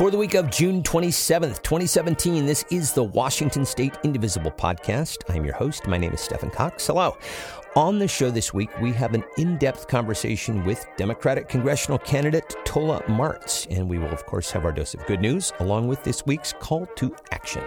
For the week of June 27th, 2017, this is the Washington State Indivisible podcast. I'm your host. My name is Stephan Cox. Hello. On the show this week, we have an in depth conversation with Democratic congressional candidate Tola Marts. And we will, of course, have our dose of good news along with this week's call to action.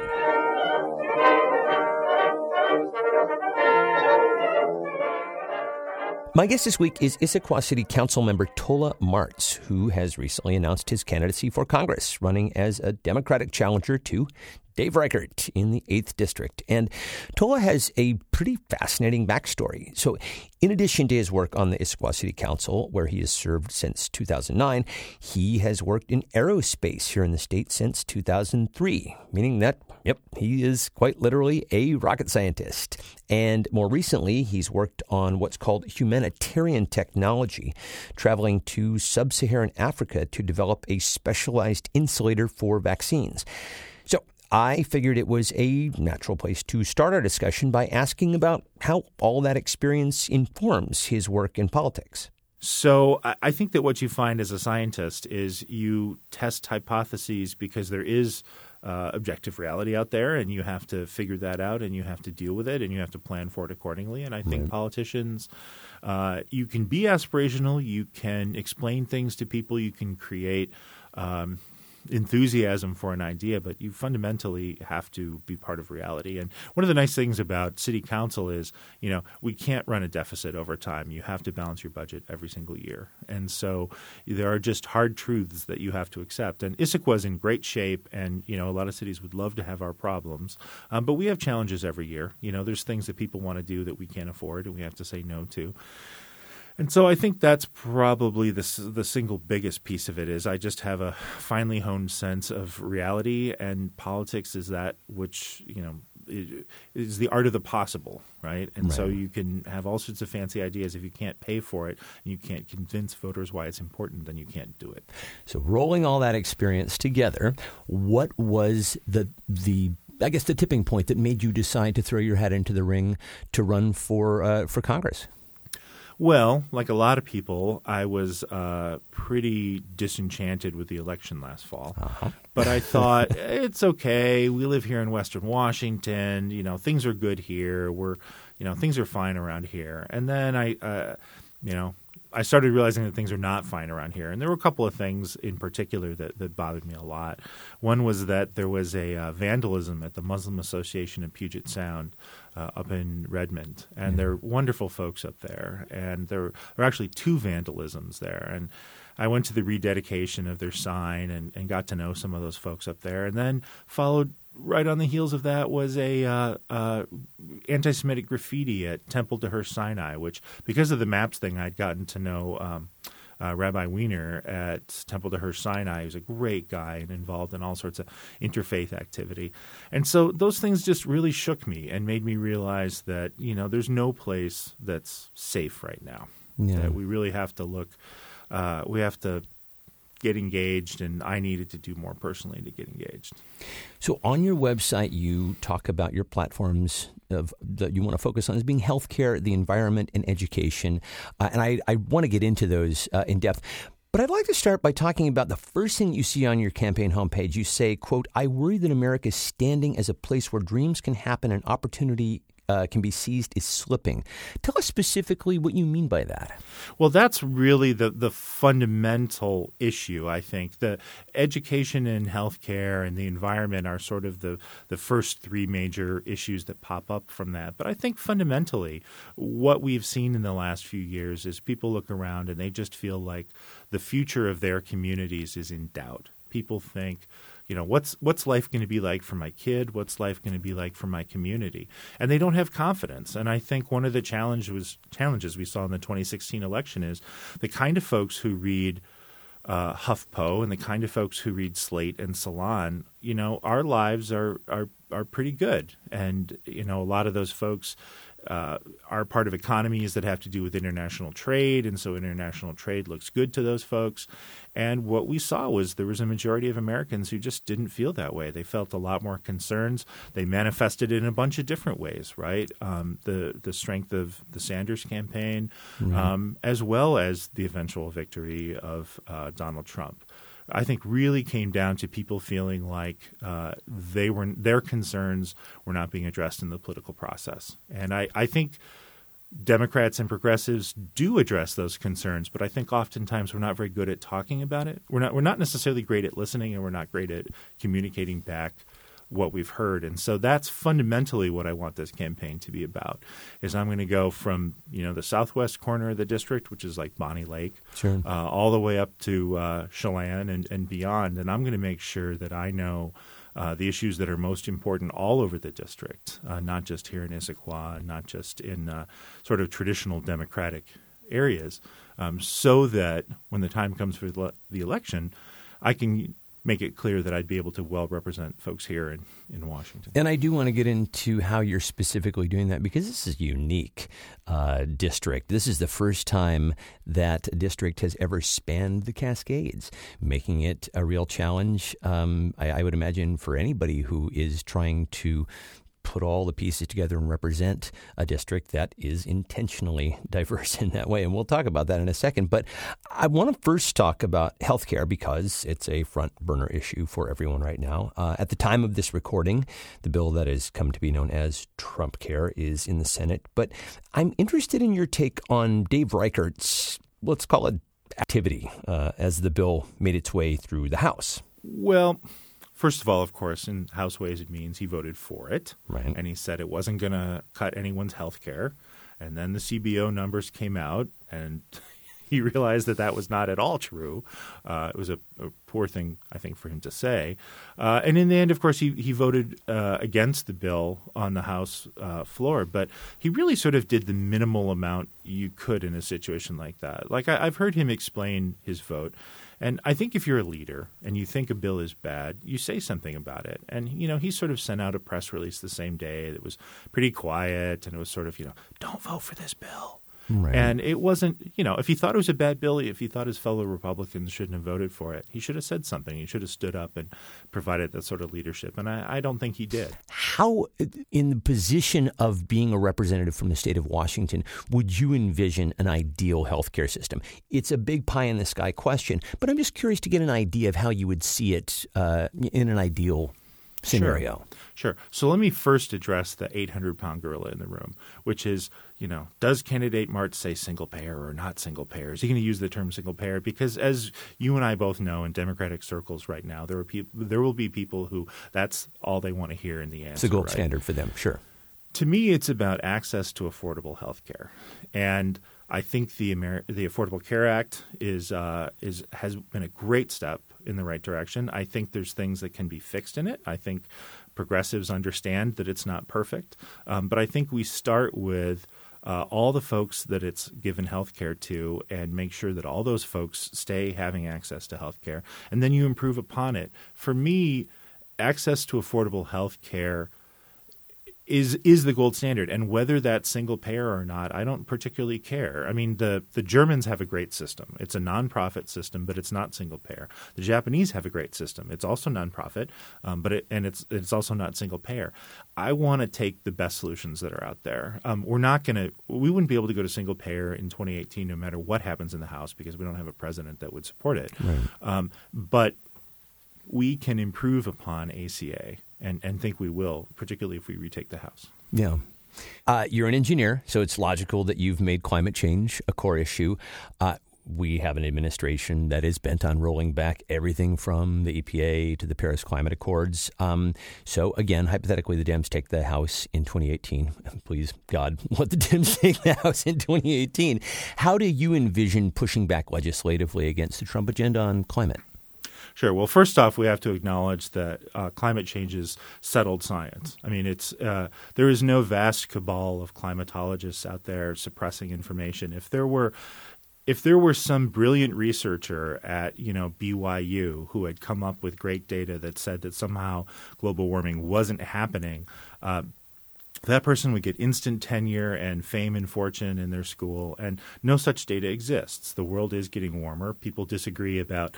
My guest this week is Issaquah City Council member Tola Marts, who has recently announced his candidacy for Congress, running as a Democratic challenger to Dave Reichert in the 8th District. And Tola has a pretty fascinating backstory. So, in addition to his work on the Issaquah City Council, where he has served since 2009, he has worked in aerospace here in the state since 2003, meaning that, yep, he is quite literally a rocket scientist. And more recently, he's worked on what's called humanitarian technology, traveling to sub Saharan Africa to develop a specialized insulator for vaccines. I figured it was a natural place to start our discussion by asking about how all that experience informs his work in politics. So I think that what you find as a scientist is you test hypotheses because there is uh, objective reality out there, and you have to figure that out, and you have to deal with it, and you have to plan for it accordingly. And I think right. politicians, uh, you can be aspirational, you can explain things to people, you can create um, enthusiasm for an idea, but you fundamentally have to be part of reality. And one of the nice things about city council is, you know, we can't run a deficit over time. You have to balance your budget every single year. And so there are just hard truths that you have to accept. And Issaquah is in great shape, and, you know, a lot of cities would love to have our problems. Um, but we have challenges every year. You know, there's things that people want to do that we can't afford and we have to say no to. And so I think that's probably the the single biggest piece of it is I just have a finely honed sense of reality and politics is that which you know is the art of the possible, right? And right. so you can have all sorts of fancy ideas. If you can't pay for it and you can't convince voters why it's important, then you can't do it. So rolling all that experience together, what was the the I guess the tipping point that made you decide to throw your hat into the ring to run for uh, for Congress? Well, like a lot of people, I was uh, pretty disenchanted with the election last fall. Uh-huh. But I thought it's okay. We live here in Western Washington. You know, things are good here. We're, you know, things are fine around here. And then I, uh, you know, I started realizing that things are not fine around here. And there were a couple of things in particular that, that bothered me a lot. One was that there was a uh, vandalism at the Muslim Association in Puget Sound uh, up in Redmond. And mm-hmm. they're wonderful folks up there. And there, are actually two vandalisms there. And I went to the rededication of their sign and, and got to know some of those folks up there. And then followed right on the heels of that was a uh, uh, anti-Semitic graffiti at Temple De Hirsch Sinai, which because of the maps thing, I'd gotten to know um, uh, Rabbi Weiner at Temple De Hirsch Sinai. He was a great guy and involved in all sorts of interfaith activity, and so those things just really shook me and made me realize that you know there's no place that's safe right now. Yeah. That we really have to look. Uh, we have to get engaged, and I needed to do more personally to get engaged. So, on your website, you talk about your platforms of that you want to focus on as being healthcare, the environment, and education, uh, and I, I want to get into those uh, in depth. But I'd like to start by talking about the first thing you see on your campaign homepage. You say, quote, I worry that America is standing as a place where dreams can happen and opportunity uh, can be seized is slipping. Tell us specifically what you mean by that. Well, that's really the, the fundamental issue, I think. The education and healthcare and the environment are sort of the, the first three major issues that pop up from that. But I think fundamentally, what we've seen in the last few years is people look around and they just feel like the future of their communities is in doubt. People think, you know what's what's life going to be like for my kid? What's life going to be like for my community? And they don't have confidence. And i think one of the challenges challenges we saw in the 2016 election is the kind of folks who read uh, HuffPo and the kind of folks who read Slate and Salon, you know, our lives are are are pretty good, and you know, a lot of those folks uh, are part of economies that have to do with international trade, and so international trade looks good to those folks. And what we saw was there was a majority of Americans who just didn't feel that way. They felt a lot more concerns. They manifested in a bunch of different ways, right? Um, the the strength of the Sanders campaign, mm-hmm. um, as well as the eventual victory of uh, Donald Trump I think really came down to people feeling like uh, they were their concerns were not being addressed in the political process, and I, I think Democrats and progressives do address those concerns, but I think oftentimes we're not very good at talking about it. We're not we're not necessarily great at listening, and we're not great at communicating back what we've heard. And so that's fundamentally what I want this campaign to be about. Is I'm going to go from you know the southwest corner of the district, which is like Bonney Lake, sure. uh, all the way up to uh, Chelan and, and beyond. And I'm going to make sure that I know. Uh, the issues that are most important all over the district, uh, not just here in Issaquah, not just in uh, sort of traditional Democratic areas, um, so that when the time comes for the election, I can make it clear that I'd be able to well represent folks here in, in Washington. And I do want to get into how you're specifically doing that because this is a unique uh, district. This is the first time that district has ever spanned the Cascades, making it a real challenge, um, I, I would imagine, for anybody who is trying to put all the pieces together and represent a district that is intentionally diverse in that way. And we'll talk about that in a second. But I want to first talk about healthcare because it's a front burner issue for everyone right now. Uh, at the time of this recording, the bill that has come to be known as Trump Care is in the Senate. But I'm interested in your take on Dave Reichert's, let's call it activity, uh, as the bill made its way through the House. Well, First of all, of course, in House Ways and Means, he voted for it. Right. And he said it wasn't going to cut anyone's health care. And then the CBO numbers came out, and he realized that that was not at all true. Uh, it was a, a, poor thing, I think, for him to say. Uh, and in the end, of course, he, he voted uh, against the bill on the House uh, floor. But he really sort of did the minimal amount you could in a situation like that. Like I, I've heard him explain his vote. And I think if you're a leader and you think a bill is bad, you say something about it. And you know, he sort of sent out a press release the same day that was pretty quiet, and it was sort of you know, don't vote for this bill. Right. And it wasn't, you know, if he thought it was a bad bill, if he thought his fellow Republicans shouldn't have voted for it, he should have said something. He should have stood up and provided that sort of leadership. And I, I don't think he did. How, in the position of being a representative from the state of Washington, would you envision an ideal healthcare system? It's a big pie in the sky question, but I'm just curious to get an idea of how you would see it uh, in an ideal scenario. Sure. sure. So let me first address the 800 pound gorilla in the room, which is, you know, does candidate Marts say single payer or not single payer? Is he going to use the term single payer? Because as you and I both know in Democratic circles right now, there are people, there will be people who that's all they want to hear in the answer. It's a gold right? standard for them, sure. To me, it's about access to affordable health care. And I think the Amer- the Affordable Care Act is uh, is has been a great step in the right direction. I think there's things that can be fixed in it. I think progressives understand that it's not perfect, um, but I think we start with. Uh, all the folks that it's given health care to and make sure that all those folks stay having access to health care. And then you improve upon it. For me, access to affordable health care – is is the gold standard. And whether that's single payer or not i don't particularly care. I mean the the germans have a great system. It's a nonprofit system but it's not single payer. The japanese have a great system. It's also nonprofit um, but it, and it's it's also not single payer. I want to take the best solutions that are out there. Um, we're not going to we wouldn't be able to go to single payer in 2018 no matter what happens in the house because we don't have a president that would support it. Right. um, but we can improve upon ACA and, and think we will, particularly if we retake the House. Yeah. Uh, you're an engineer, so it's logical that you've made climate change a core issue. Uh, we have an administration that is bent on rolling back everything from the EPA to the Paris Climate Accords. Um, so, again, hypothetically, the Dems take the House in 2018. Please, God, let the Dems take the House in 2018. How do you envision pushing back legislatively against the Trump agenda on climate? Sure. Well, first off, we have to acknowledge that uh, climate change is settled science. I mean, it's uh, there is no vast cabal of climatologists out there suppressing information. If there were if there were some brilliant researcher at you know BYU who had come up with great data that said that somehow global warming wasn't happening, uh, that person would get instant tenure and fame and fortune in their school. And no such data exists. The world is getting warmer. People disagree about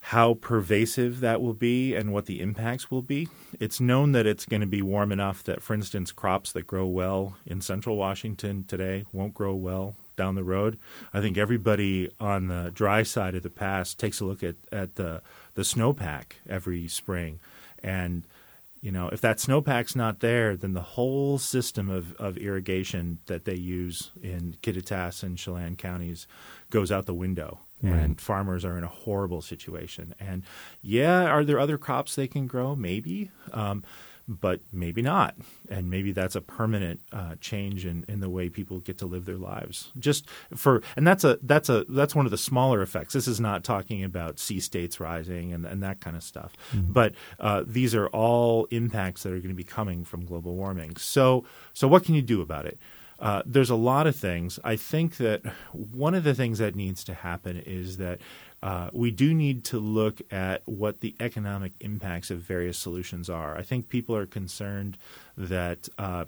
how pervasive that will be and what the impacts will be. It's known that it's going to be warm enough that, for instance, crops that grow well in central Washington today won't grow well down the road. I think everybody on the dry side of the pass takes a look at, at the the snowpack every spring, and you know if that snowpack's not there, then the whole system of, of irrigation that they use in Kittitas and Chelan counties goes out the window. And farmers are in a horrible situation. And yeah, are there other crops they can grow? Maybe. Um, but maybe not. And maybe that's a permanent uh, change in, in the way people get to live their lives. Just for and that's a that's a that's one of the smaller effects. This is not talking about sea states rising and, and that kind of stuff. Mm-hmm. But uh, these are all impacts that are going to be coming from global warming. So so what can you do about it? Uh, there's a lot of things. I think that one of the things that needs to happen is that uh, we do need to look at what the economic impacts of various solutions are. I think people are concerned that uh,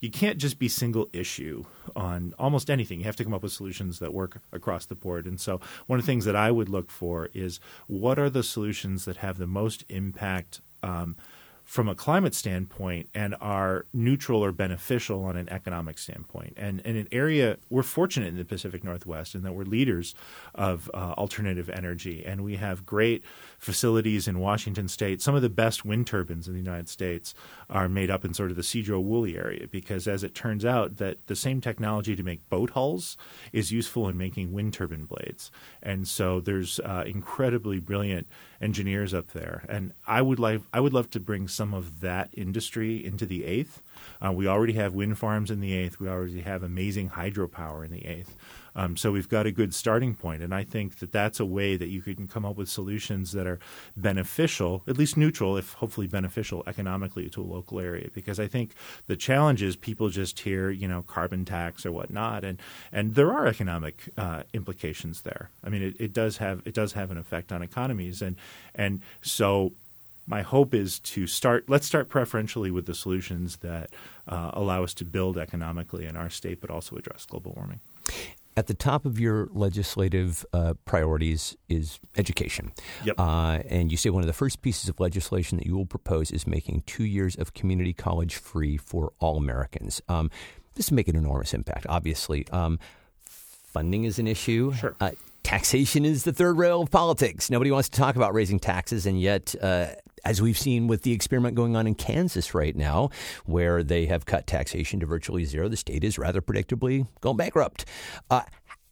you can't just be single issue on almost anything. You have to come up with solutions that work across the board. And so, one of the things that I would look for is what are the solutions that have the most impact. Um, from a climate standpoint and are neutral or beneficial on an economic standpoint. And in an area, we're fortunate in the Pacific Northwest in that we're leaders of uh, alternative energy. And we have great facilities in Washington state. Some of the best wind turbines in the United States are made up in sort of the Sedro-Woolley area because, as it turns out, that the same technology to make boat hulls is useful in making wind turbine blades. And so there's uh, incredibly brilliant engineers up there. And I would like I would love to bring some of that industry into the eighth. Uh, we already have wind farms in the eighth. We already have amazing hydropower in the eighth. Um, so we've got a good starting point, and I think that that's a way that you can come up with solutions that are beneficial, at least neutral, if hopefully beneficial economically to a local area. Because I think the challenge is people just hear, you know, carbon tax or whatnot, and and there are economic uh, implications there. I mean, it, it does have it does have an effect on economies, and and so my hope is to start let's start preferentially with the solutions that uh, allow us to build economically in our state but also address global warming at the top of your legislative uh, priorities is education. Yep. Uh, and you say one of the first pieces of legislation that you will propose is making two years of community college free for all Americans. Um, this will make an enormous impact, obviously. Um, funding is an issue. Sure. Uh, taxation is the third rail of politics. Nobody wants to talk about raising taxes, and yet uh, as we've seen with the experiment going on in Kansas right now, where they have cut taxation to virtually zero, the state is rather predictably going bankrupt. Uh,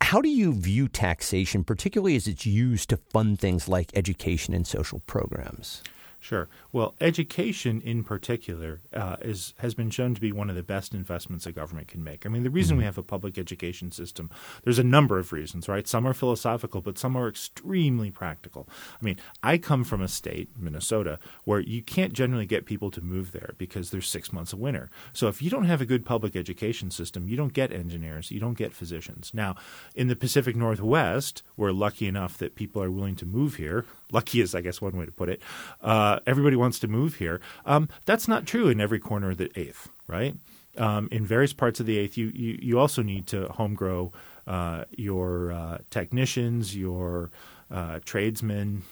how do you view taxation, particularly as it's used to fund things like education and social programs? Sure. Well, education in particular uh, is has been shown to be one of the best investments a government can make. I mean, the reason mm-hmm. we have a public education system, there's a number of reasons, right? Some are philosophical, but some are extremely practical. I mean, I come from a state, Minnesota, where you can't generally get people to move there because there's six months of winter. So if you don't have a good public education system, you don't get engineers, you don't get physicians. Now, in the Pacific Northwest, we're lucky enough that people are willing to move here. Lucky is, I guess, one way to put it. Uh, everybody wants to move here. Um, that's not true in every corner of the eighth, right? Um, in various parts of the eighth, you, you, you also need to home grow uh, your uh, technicians, your uh, tradesmen,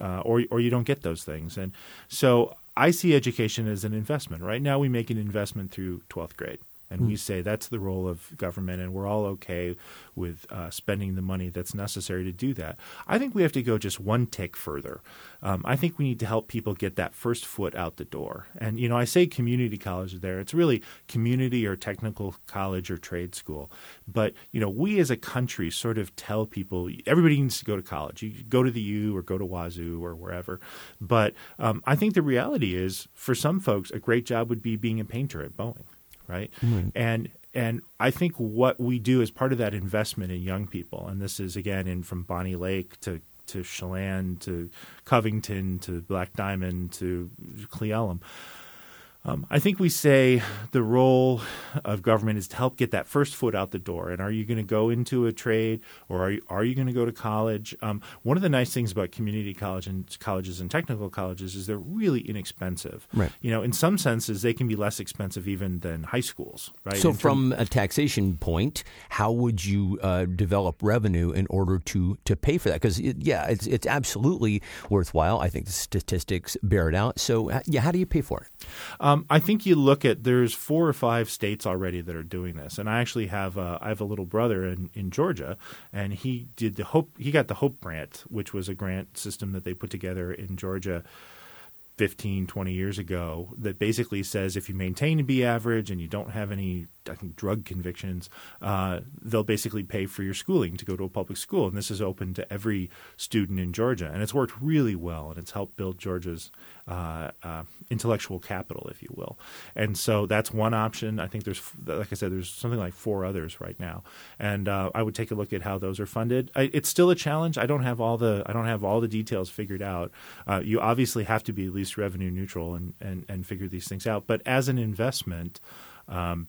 uh, or or you don't get those things. And so I see education as an investment. Right now, we make an investment through twelfth grade. And mm. we say that's the role of government, and we're all okay with uh, spending the money that's necessary to do that. I think we have to go just one tick further. Um, I think we need to help people get that first foot out the door. And, you know, I say community college are there. It's really community or technical college or trade school. But, you know, we as a country sort of tell people everybody needs to go to college. You go to the U or go to Wazoo or wherever. But um, I think the reality is for some folks, a great job would be being a painter at Boeing right? And and I think what we do as part of that investment in young people, and this is again in from Bonney Lake to to Chelan to Covington to Black Diamond to Cle Elum um, I think we say the role of government is to help get that first foot out the door. And are you going to go into a trade or are you, are you going to go to college? Um, one of the nice things about community college and colleges and technical colleges is they're really inexpensive. Right. You know, in some senses, they can be less expensive even than high schools. Right. So, from a taxation point, how would you uh, develop revenue in order to to pay for that? Because it, yeah, it's it's absolutely worthwhile. I think the statistics bear it out. So, uh, yeah, how do you pay for it? Um, I think you look at there's four or five states already that are doing this, and I actually have a, I have a little brother in, in Georgia, and he did the Hope he got the Hope grant, which was a grant system that they put together in Georgia 15, 20 years ago that basically says if you maintain to be average and you don't have any, I think, drug convictions, uh, they'll basically pay for your schooling to go to a public school. And this is open to every student in Georgia. And it's worked really well, and it's helped build Georgia's uh, uh, intellectual capital, if you will. And so that's one option. I think there's, like I said, there's something like four others right now. And uh, I would take a look at how those are funded. I, it's still a challenge. I don't have all the, I don't have all the details figured out. Uh, you obviously have to be at least revenue neutral and, and, and figure these things out. But as an investment, um,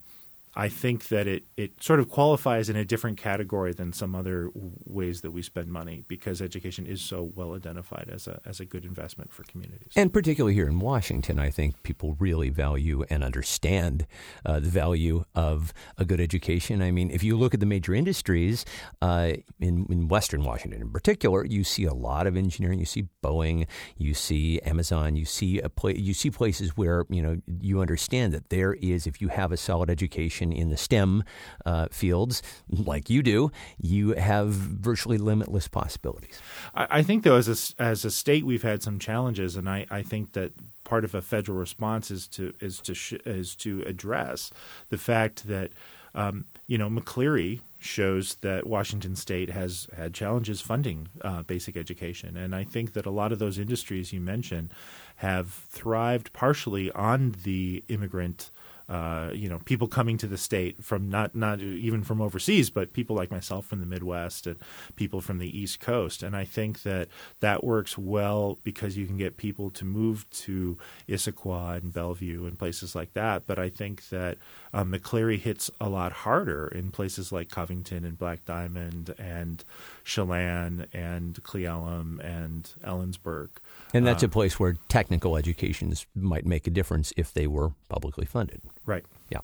I think that it, it sort of qualifies in a different category than some other ways that we spend money because education is so well identified as a, as a good investment for communities. And particularly here in Washington, I think people really value and understand uh, the value of a good education. I mean, if you look at the major industries uh, in, in Western Washington in particular, you see a lot of engineering. You see Boeing, you see Amazon, you see a pla- you see places where you know you understand that there is if you have a solid education education in the STEM uh, fields, like you do, you have virtually limitless possibilities. I, I think, though, as a, as a state, we've had some challenges, and I, I think that part of a federal response is to is to sh- is to address the fact that um, you know McCleary shows that Washington State has had challenges funding uh, basic education, and I think that a lot of those industries you mentioned have thrived partially on the immigrant uh, you know, people coming to the state from not not even from overseas, but people like myself from the Midwest and people from the East Coast. And I think that that works well because you can get people to move to Issaquah and Bellevue and places like that. But I think that um, McCleary hits a lot harder in places like Covington and Black Diamond and Chelan and Cle Elum and Ellensburg. And that's uh, a place where technical educations might make a difference if they were publicly funded. Right. Yeah.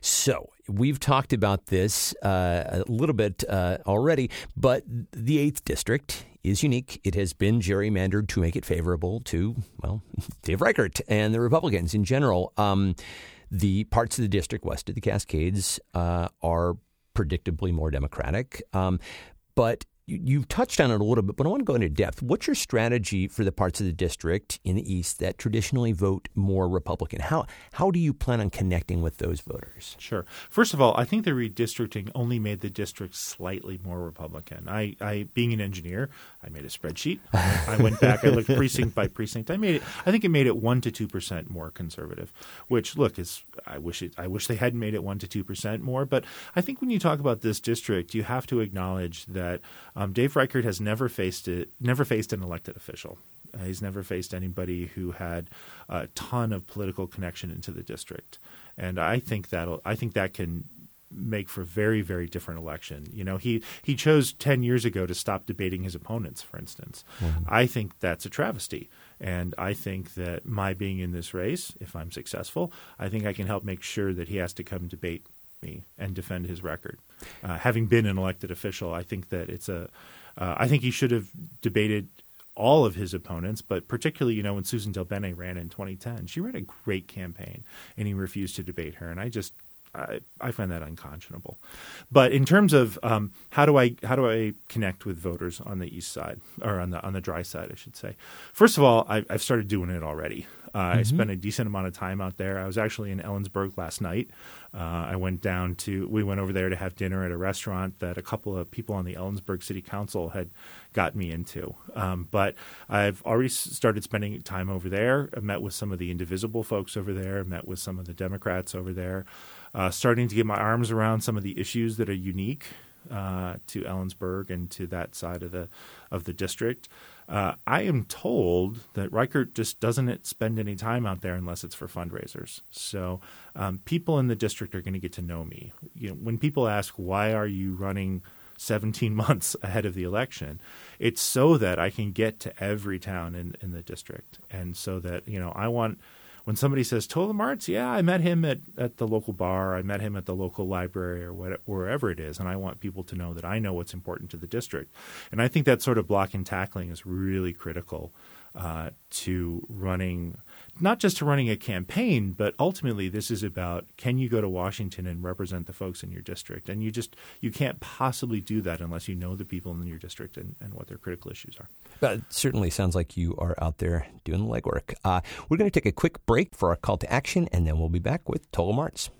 So we've talked about this uh, a little bit uh, already, but the 8th District is unique. It has been gerrymandered to make it favorable to, well, Dave Reichert and the Republicans in general. Um, the parts of the district west of the Cascades uh, are predictably more Democratic. Um, but You've touched on it a little bit, but I want to go into depth. What's your strategy for the parts of the district in the East that traditionally vote more Republican? How how do you plan on connecting with those voters? Sure. First of all, I think the redistricting only made the district slightly more Republican. I, I being an engineer, I made a spreadsheet. I went back, I looked precinct by precinct. I made it. I think it made it one to two percent more conservative. Which look is I wish it. I wish they hadn't made it one to two percent more. But I think when you talk about this district, you have to acknowledge that um, Dave Reichert has never faced it, never faced an elected official. Uh, he's never faced anybody who had a ton of political connection into the district, and I think that'll I think that can make for a very very different election. You know, he he chose ten years ago to stop debating his opponents, for instance. Mm-hmm. I think that's a travesty, and I think that my being in this race, if I'm successful, I think I can help make sure that he has to come debate me and defend his record. Uh, having been an elected official, I think that it's a. Uh, I think he should have debated all of his opponents, but particularly, you know, when Susan DelBene ran in 2010, she ran a great campaign, and he refused to debate her. And I just I, I find that unconscionable. But in terms of um, how do I how do I connect with voters on the east side or on the on the dry side, I should say. First of all, I, have started doing it already. Uh, mm-hmm. I spent a decent amount of time out there. I was actually in Ellensburg last night. Uh, I went down to we went over there to have dinner at a restaurant that a couple of people on the Ellensburg City Council had got me into. Um, but I've already started spending time over there. I met with some of the indivisible folks over there. Met with some of the Democrats over there uh, starting to get my arms around some of the issues that are unique uh, to Ellensburg and to that side of the of the district. Uh, I am told that Reichert just doesn't spend any time out there unless it's for fundraisers. So um, people in the district are going to get to know me. You know, when people ask why are you running 17 months ahead of the election, it's so that I can get to every town in, in the district, and so that you know I want when somebody says Tola Marts, yeah, I met him at, at the local bar, I met him at the local library or what, wherever it is, and I want people to know that I know what's important to the district. And I think that sort of block and tackling is really critical uh, to running not just to running a campaign, but ultimately this is about can you go to Washington and represent the folks in your district? And you just you can't possibly do that unless you know the people in your district and, and what their critical issues are. But it certainly sounds like you are out there doing the legwork. Uh, we're going to take a quick break for our call to action, and then we'll be back with Tola Marts.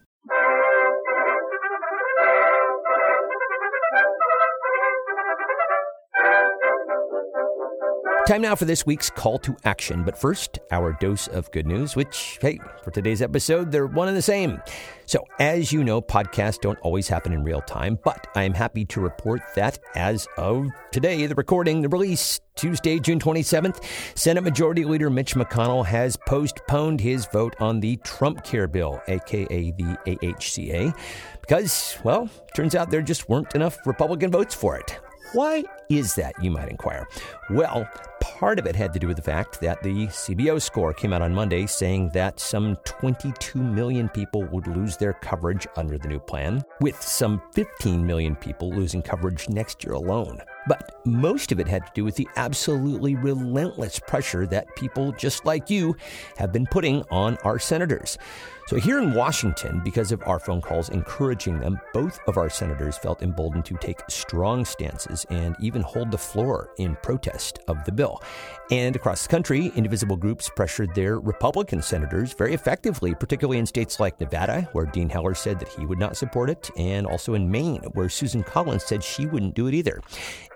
Time now for this week's call to action. But first, our dose of good news, which, hey, for today's episode, they're one and the same. So, as you know, podcasts don't always happen in real time, but I am happy to report that as of today, the recording, the release, Tuesday, June 27th, Senate Majority Leader Mitch McConnell has postponed his vote on the Trump Care Bill, aka the AHCA, because, well, turns out there just weren't enough Republican votes for it. Why is that, you might inquire? Well, part of it had to do with the fact that the CBO score came out on Monday saying that some 22 million people would lose their coverage under the new plan, with some 15 million people losing coverage next year alone. But most of it had to do with the absolutely relentless pressure that people just like you have been putting on our senators. So, here in Washington, because of our phone calls encouraging them, both of our senators felt emboldened to take strong stances and even hold the floor in protest of the bill. And across the country, indivisible groups pressured their Republican senators very effectively, particularly in states like Nevada, where Dean Heller said that he would not support it, and also in Maine, where Susan Collins said she wouldn't do it either.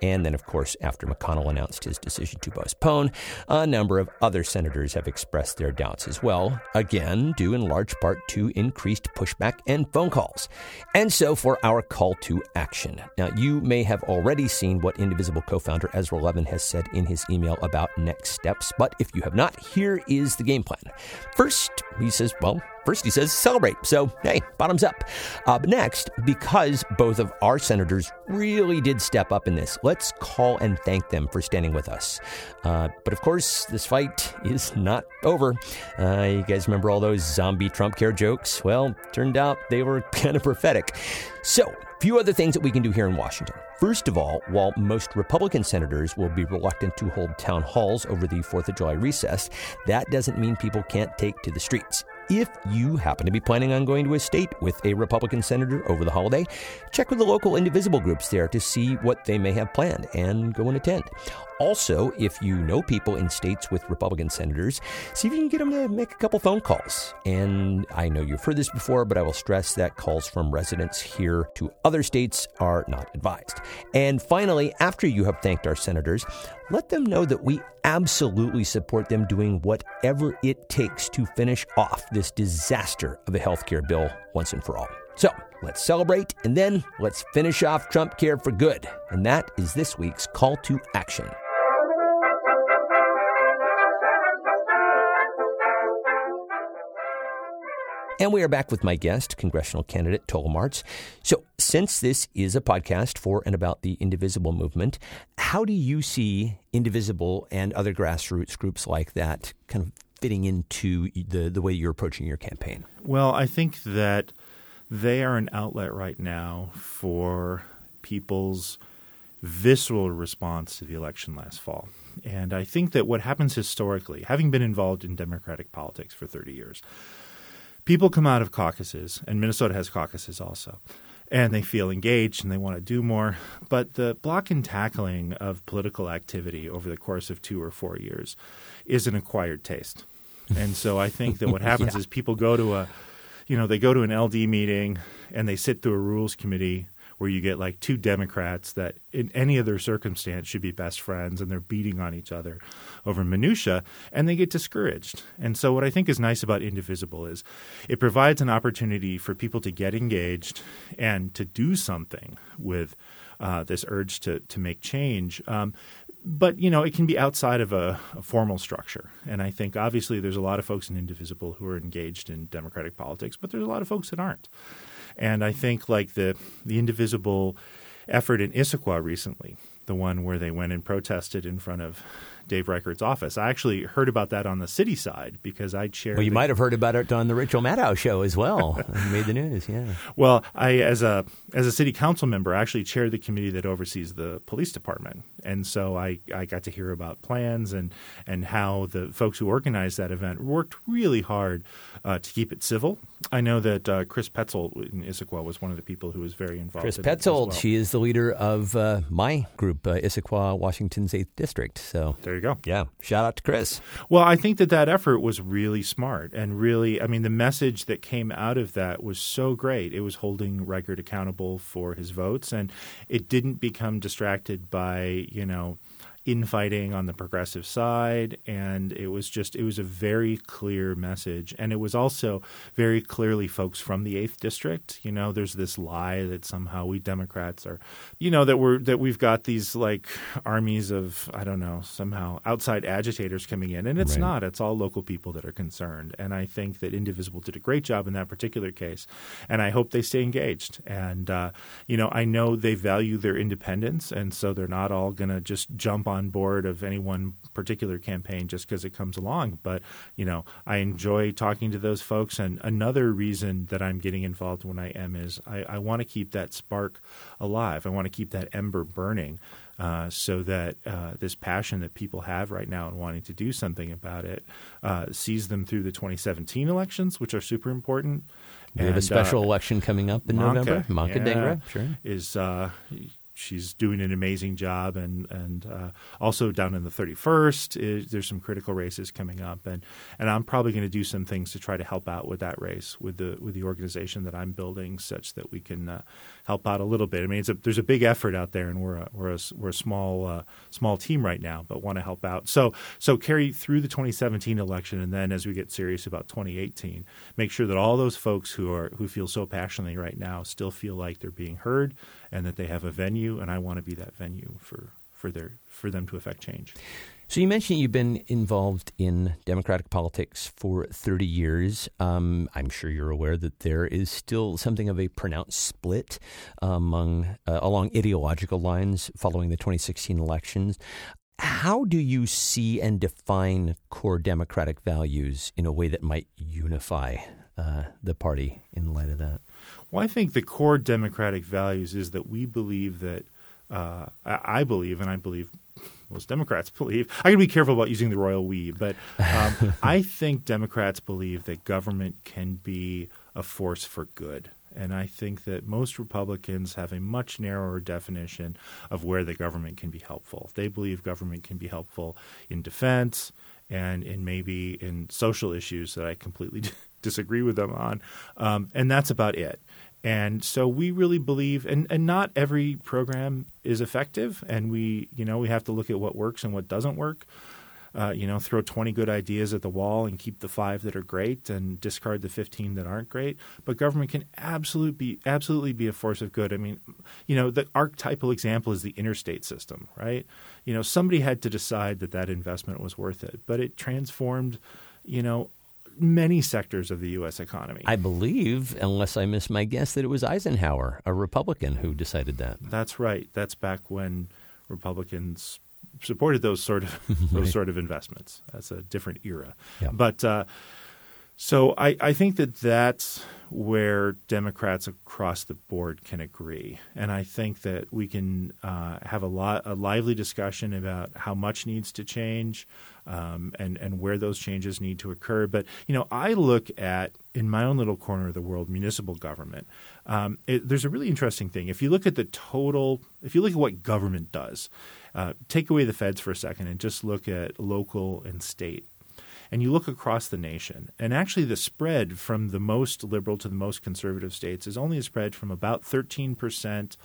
And then, of course, after McConnell announced his decision to postpone, a number of other senators have expressed their doubts as well, again, due in large part to increased pushback and phone calls. And so, for our call to action. Now, you may have already seen what Indivisible co founder Ezra Levin has said in his email about next steps, but if you have not, here is the game plan. First, he says, well, First, he says celebrate. So, hey, bottoms up. Uh, but next, because both of our senators really did step up in this, let's call and thank them for standing with us. Uh, but of course, this fight is not over. Uh, you guys remember all those zombie Trump care jokes? Well, turned out they were kind of prophetic. So, few other things that we can do here in Washington. First of all, while most Republican senators will be reluctant to hold town halls over the 4th of July recess, that doesn't mean people can't take to the streets. If you happen to be planning on going to a state with a Republican senator over the holiday, check with the local indivisible groups there to see what they may have planned and go and attend. Also, if you know people in states with Republican senators, see if you can get them to make a couple phone calls. And I know you've heard this before, but I will stress that calls from residents here to other states are not advised. And finally, after you have thanked our senators, let them know that we absolutely support them doing whatever it takes to finish off this disaster of a health care bill once and for all. So let's celebrate and then let's finish off Trump care for good. And that is this week's call to action. And we are back with my guest, congressional candidate Tola Marts. So, since this is a podcast for and about the Indivisible movement, how do you see Indivisible and other grassroots groups like that kind of fitting into the, the way you're approaching your campaign? Well, I think that they are an outlet right now for people's visceral response to the election last fall. And I think that what happens historically, having been involved in Democratic politics for 30 years, people come out of caucuses, and Minnesota has caucuses also, and they feel engaged and they want to do more. But the block and tackling of political activity over the course of two or four years is an acquired taste. And so I think that what happens yeah. is people go to a, you know, they go to an LD meeting and they sit through a rules committee where you get like two Democrats that in any other circumstance should be best friends and they're beating on each other over minutia and they get discouraged. And so what I think is nice about Indivisible is it provides an opportunity for people to get engaged and to do something with uh, this urge to to make change. Um, but you know it can be outside of a, a, formal structure and i think obviously there's a lot of folks in indivisible who are engaged in democratic politics but there's a lot of folks that aren't and I think like the the indivisible effort in Issaquah recently the one where they went and protested in front of Dave Reichert's office. I actually heard about that on the city side because I chaired. Well, you the, might have heard about it on the Rachel Maddow show as well. made the news, yeah. Well, I as a as a city council member, I actually chair the committee that oversees the police department, and so I, I got to hear about plans and and how the folks who organized that event worked really hard uh, to keep it civil. I know that uh, Chris Petzold in Issaquah was one of the people who was very involved. Chris in Petzold, well. she is the leader of uh, my group, uh, Issaquah, Washington's eighth district. So there you go. Yeah, shout out to Chris. Well, I think that that effort was really smart and really, I mean, the message that came out of that was so great. It was holding Reichert accountable for his votes, and it didn't become distracted by you know infighting on the progressive side and it was just it was a very clear message. And it was also very clearly folks from the 8th district. You know there's this lie that somehow we democrats are you know that we're that we've got these like armies of i don't know somehow outside agitators coming in. And it's Right. not. It's all local people that are concerned. And i think that indivisible did a great job in that particular case. And i hope they stay engaged. And uh, you know i know they value their independence. And so they're not all going to just jump on board of any one particular campaign just because it comes along but you know i enjoy talking to those folks and another reason that i'm getting involved when i am is i, I want to keep that spark alive i want to keep that ember burning uh, so that uh, this passion that people have right now and wanting to do something about it uh, sees them through the 2017 elections, which are super important. We have a special uh, election coming up in November. Manka yeah, Dhingra, sure. is uh, she's doing an amazing job, and and uh, also down in the 31st, is, there's some critical races coming up, and and I'm probably going to do some things to try to help out with that race with the with the organization that I'm building, such that we can uh, help out a little bit. I mean, a, there's a big effort out there, and we're a, we're a, we're a small uh, small team right now, but want to help out. So so carry through the 2017 election, and then as we get serious about 2018, make sure that all those folks who are who feel so passionately right now still feel like they're being heard and that they have a venue, and I want to be that venue for for their for them to affect change. So you mentioned you've been involved in Democratic politics for 30 years. Um, I'm sure you're aware that there is still something of a pronounced split among uh, along ideological lines following the 2016 elections. How do you see and define core Democratic values in a way that might unify uh, the party in light of that? Well, I think the core democratic values is that we believe that uh, I believe, and I believe most Democrats believe. I got to be careful about using the royal we, but um, I think Democrats believe that government can be a force for good. And I think that most Republicans have a much narrower definition of where the government can be helpful. They believe government can be helpful in defense and in maybe in social issues that I completely disagree with them on. Um, and that's about it. And so we really believe, and, and not every program is effective, and we you know we have to look at what works and what doesn't work. Uh, you know, throw 20 good ideas at the wall and keep the five that are great and discard the 15 that aren't great. But government can absolutely be, absolutely be a force of good. I mean, you know, the archetypal example is the interstate system, right? You know, somebody had to decide that that investment was worth it, but it transformed, you know, many sectors of the U.S. economy. I believe, unless I miss my guess, that it was Eisenhower, a Republican, who decided that. That's right. That's back when Republicans supported those sort of those sort of investments. That's a different era. Yeah. But uh, so I, I think that that's where Democrats across the board can agree, and I think that we can uh, have a lot a lively discussion about how much needs to change, um, and and where those changes need to occur. But you know, I look at in my own little corner of the world, municipal government. Um, it, there's a really interesting thing. If you look at the total, if you look at what government does, uh, take away the feds for a second and just look at local and state and you look across the nation, and actually the spread from the most liberal to the most conservative states is only a spread from about 13%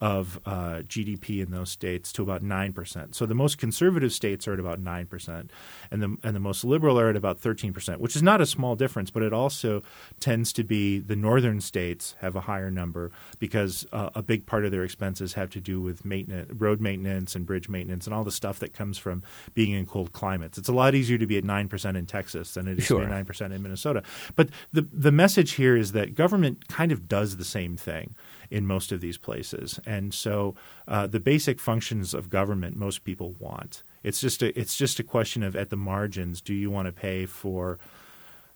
of uh, GDP in those states to about 9%. So the most conservative states are at about 9%, and the, and the most liberal are at about 13%, which is not a small difference, but it also tends to be the northern states have a higher number because uh, a big part of their expenses have to do with maintenance, road maintenance and bridge maintenance and all the stuff that comes from being in cold climates. It's a lot easier to be at 9% in Texas than it is Sure. to be at 9% in Minnesota. But the, the message here is that government kind of does the same thing. In most of these places. And so uh, the basic functions of government most people want. It's just a it's just a question of at the margins, do you want to pay for,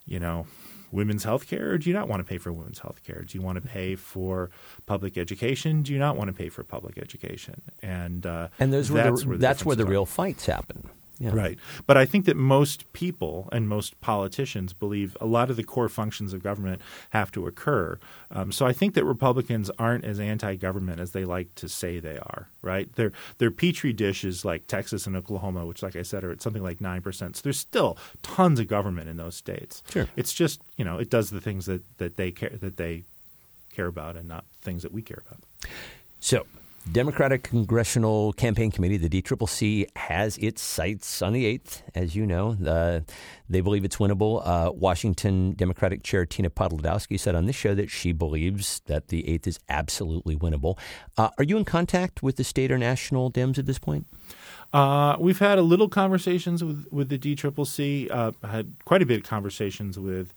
you know, women's health care or do you not want to pay for women's health care? Do you want to pay for public education? Do you not want to pay for public education? And uh, and those that's where the, that's where the real fights happen. Yeah. Right. But I think that most people and most politicians believe a lot of the core functions of government have to occur. Um, so I think that Republicans aren't as anti-government as they like to say they are. Right. Their their petri dishes like Texas and Oklahoma, which, like I said, are at something like nine percent. So there's still tons of government in those states. Sure. It's just you know it does the things that that they care that they care about and not things that we care about. So Democratic Congressional Campaign Committee, the DCCC, has its sights on the 8th, as you know. Uh, they believe it's winnable. Uh, Washington Democratic Chair Tina Podlodowski said on this show that she believes that the 8th is absolutely winnable. Uh, are you in contact with the state or national Dems at this point? Uh, we've had a little conversations with, with the DCCC, uh, had quite a bit of conversations with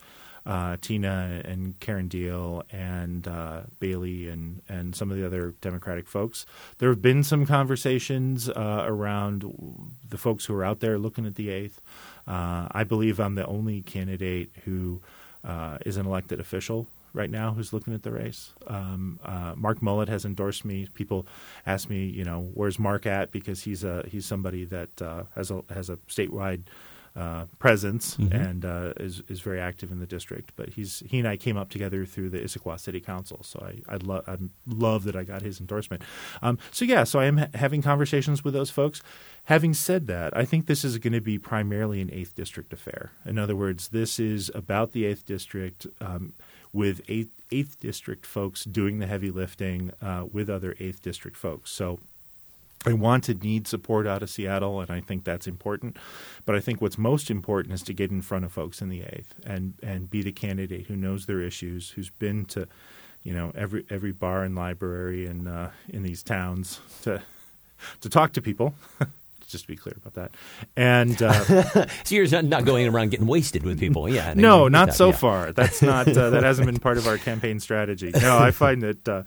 uh, Tina and Karen Deal and uh, Bailey and and some of the other Democratic folks. There have been some conversations uh, around the folks who are out there looking at the eighth. Uh, I believe I'm the only candidate who uh, is an elected official right now who's looking at the race. Um, uh, Mark Mullet has endorsed me. People ask me, you know, where's Mark at because he's a he's somebody that uh, has a has a statewide uh, presence mm-hmm. and uh, is is very active in the district. But he's he and I came up together through the Issaquah City Council, so I I, lo- I love that I got his endorsement. Um, so yeah, so I am ha- having conversations with those folks. Having said that, I think this is going to be primarily an eighth district affair. In other words, this is about the eighth district. Um, with eighth, eighth district folks doing the heavy lifting uh, with other eighth district folks. So I want to need support out of Seattle, and I think that's important. But I think what's most important is to get in front of folks in the eighth and and be the candidate who knows their issues, who's been to, you know, every every bar and library in uh, in these towns to to talk to people. just to be clear about that. And uh, so you're not going around getting wasted with people, yeah? No, not that, so yeah. far. That's not uh, that hasn't been part of our campaign strategy. No, I find that uh,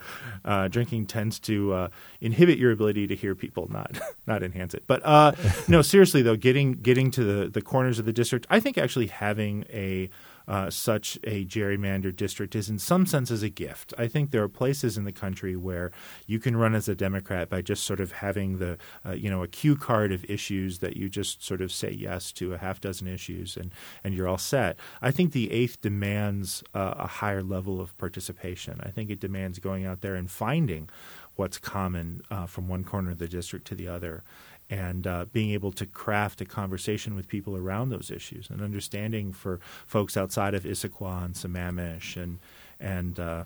uh drinking tends to uh, inhibit your ability to hear people, not not enhance it. But uh, no, seriously though, getting getting to the the corners of the district, I think actually having a uh, such a gerrymandered district is in some senses a gift. I think there are places in the country where you can run as a Democrat by just sort of having the uh, you know a cue card of issues that you just sort of say yes to a half dozen issues and and you're all set. I think the eighth demands uh, a higher level of participation. I think it demands going out there and finding what's common uh, from one corner of the district to the other and uh, being able to craft a conversation with people around those issues and understanding for folks outside of Issaquah and Sammamish and and uh,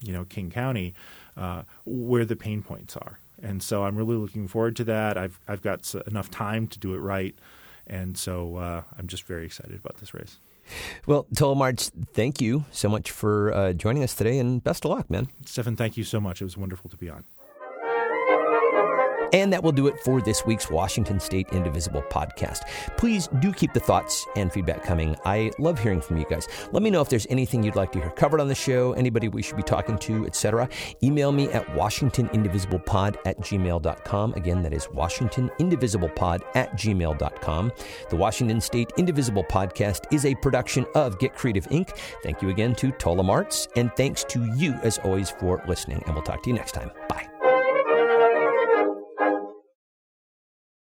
you know King County uh, where the pain points are. And so I'm really looking forward to that. I've I've got enough time to do it right, and so uh, I'm just very excited about this race. Well, Tola Marts, thank you so much for uh, joining us today, and best of luck, man. Stephan, thank you so much. It was wonderful to be on. And that will do it for this week's Washington State Indivisible podcast. Please do keep the thoughts and feedback coming. I love hearing from you guys. Let me know if there's anything you'd like to hear covered on the show, anybody we should be talking to, etc. Email me at washingtonindivisiblepod at gmail.com. Again, that is washingtonindivisiblepod at gmail.com. The Washington State Indivisible podcast is a production of Get Creative Inc. Thank you again to Tola Marts, and thanks to you, as always, for listening. And we'll talk to you next time. Bye.